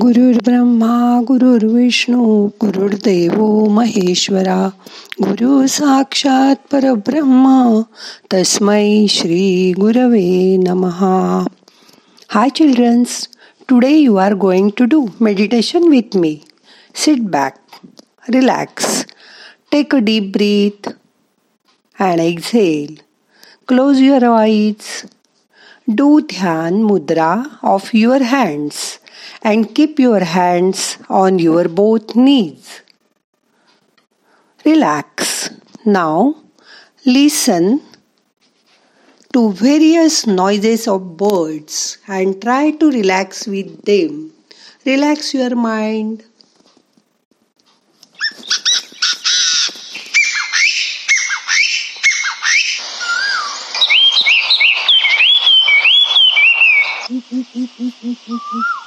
गुरुर् ब्रह्मा गुरुर्विष्णू, गुरुर्देव महेश्वरा, गुरु साक्षात परब्रह्म, तस्मै श्री गुरवे नमहा hi children's today you are going to do meditation with me sit back relax take a deep breath and exhale close your eyes do dhyan mudra of your hands and keep your hands on your both knees. Relax. Now listen to various noises of birds and try to relax with them. Relax your mind.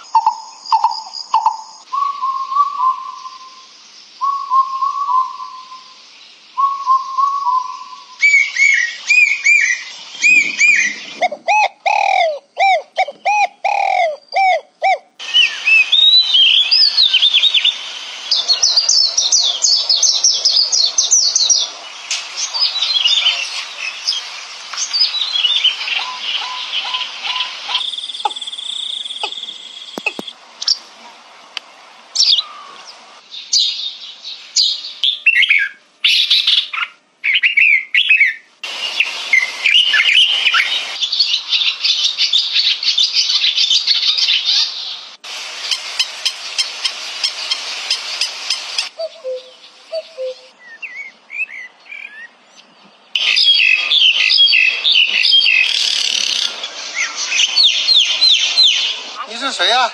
谁呀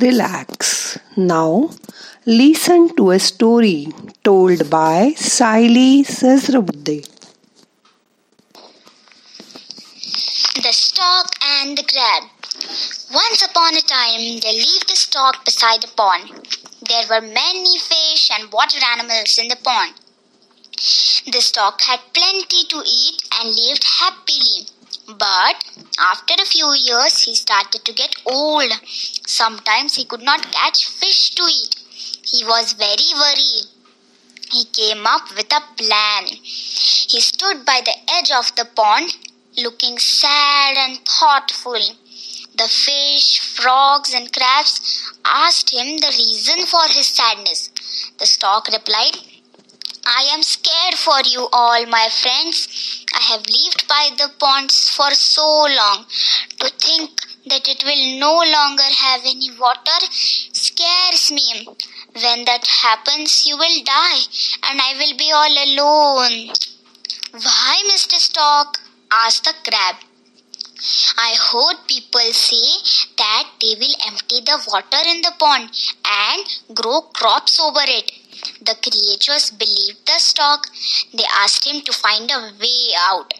Relax. Now, listen to a story told by Saili Sahasrabuddhe. The Stork and the Crab. Once upon a time, there lived a stork beside a pond. There were many fish and water animals in the pond. The stork had plenty to eat and lived happily. But after a few years, he started to get old. Sometimes he could not catch fish to eat. He was very worried. He came up with a plan. He stood by the edge of the pond, looking sad and thoughtful. The fish, frogs, and crabs asked him the reason for his sadness. The stork replied, I am scared for you all, my friends. I have lived by the ponds for so long. To think that it will no longer have any water scares me. When that happens, you will die, and I will be all alone. Why, Mr. Stork? asked the crab. I heard people say that they will empty the water in the pond and grow crops over it. The creatures believed the stork. They asked him to find a way out.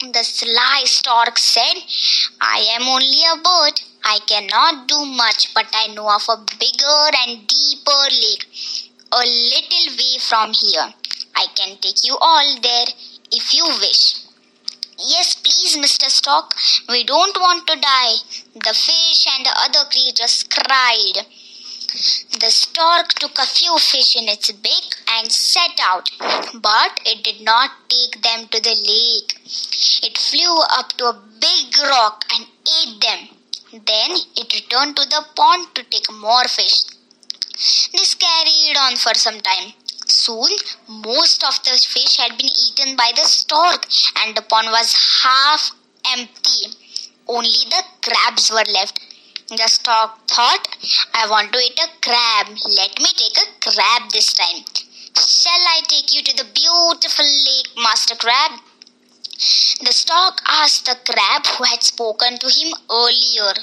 The sly stork said, I am only a bird. I cannot do much, but I know of a bigger and deeper lake a little way from here. I can take you all there if you wish. Yes, please, Mr. Stork. We don't want to die. The fish and the other creatures cried. The stork took a few fish in its beak and set out, but it did not take them to the lake. It flew up to a big rock and ate them. Then it returned to the pond to take more fish. This carried on for some time. Soon, most of the fish had been eaten by the stork, and the pond was half empty. Only the crabs were left. The stork thought, I want to eat a crab. Let me take a crab this time. Shall I take you to the beautiful lake, Master Crab? The stork asked the crab who had spoken to him earlier.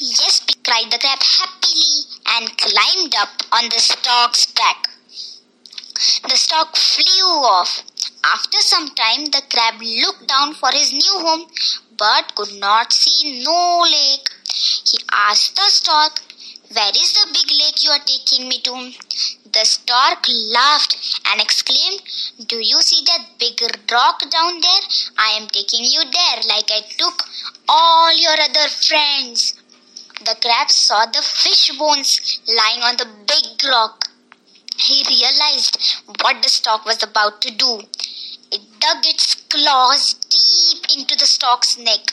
Yes, cried the crab happily and climbed up on the stork's back. The stork flew off. After some time, the crab looked down for his new home but could not see no lake. He asked the stork, Where is the big lake you are taking me to? The stork laughed and exclaimed, Do you see that big rock down there? I am taking you there like I took all your other friends. The crab saw the fish bones lying on the big rock. He realized what the stork was about to do. It dug its claws deep into the stork's neck.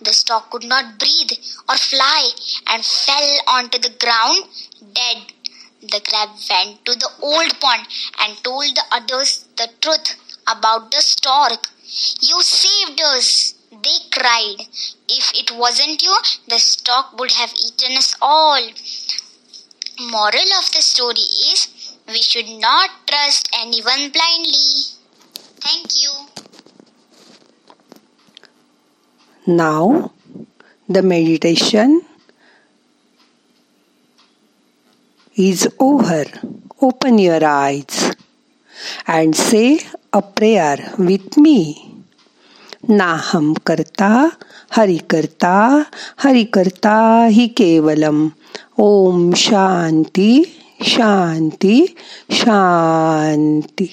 The stork could not breathe or fly and fell onto the ground dead. The crab went to the old pond and told the others the truth about the stork. You saved us, they cried. If it wasn't you, the stork would have eaten us all. Moral of the story is we should not trust anyone blindly. Thank you. Now, the meditation is over. Open your eyes and say a prayer with me. नाहम करता हरि करता हरि करता ही केवलम ओम शांति शांति शांति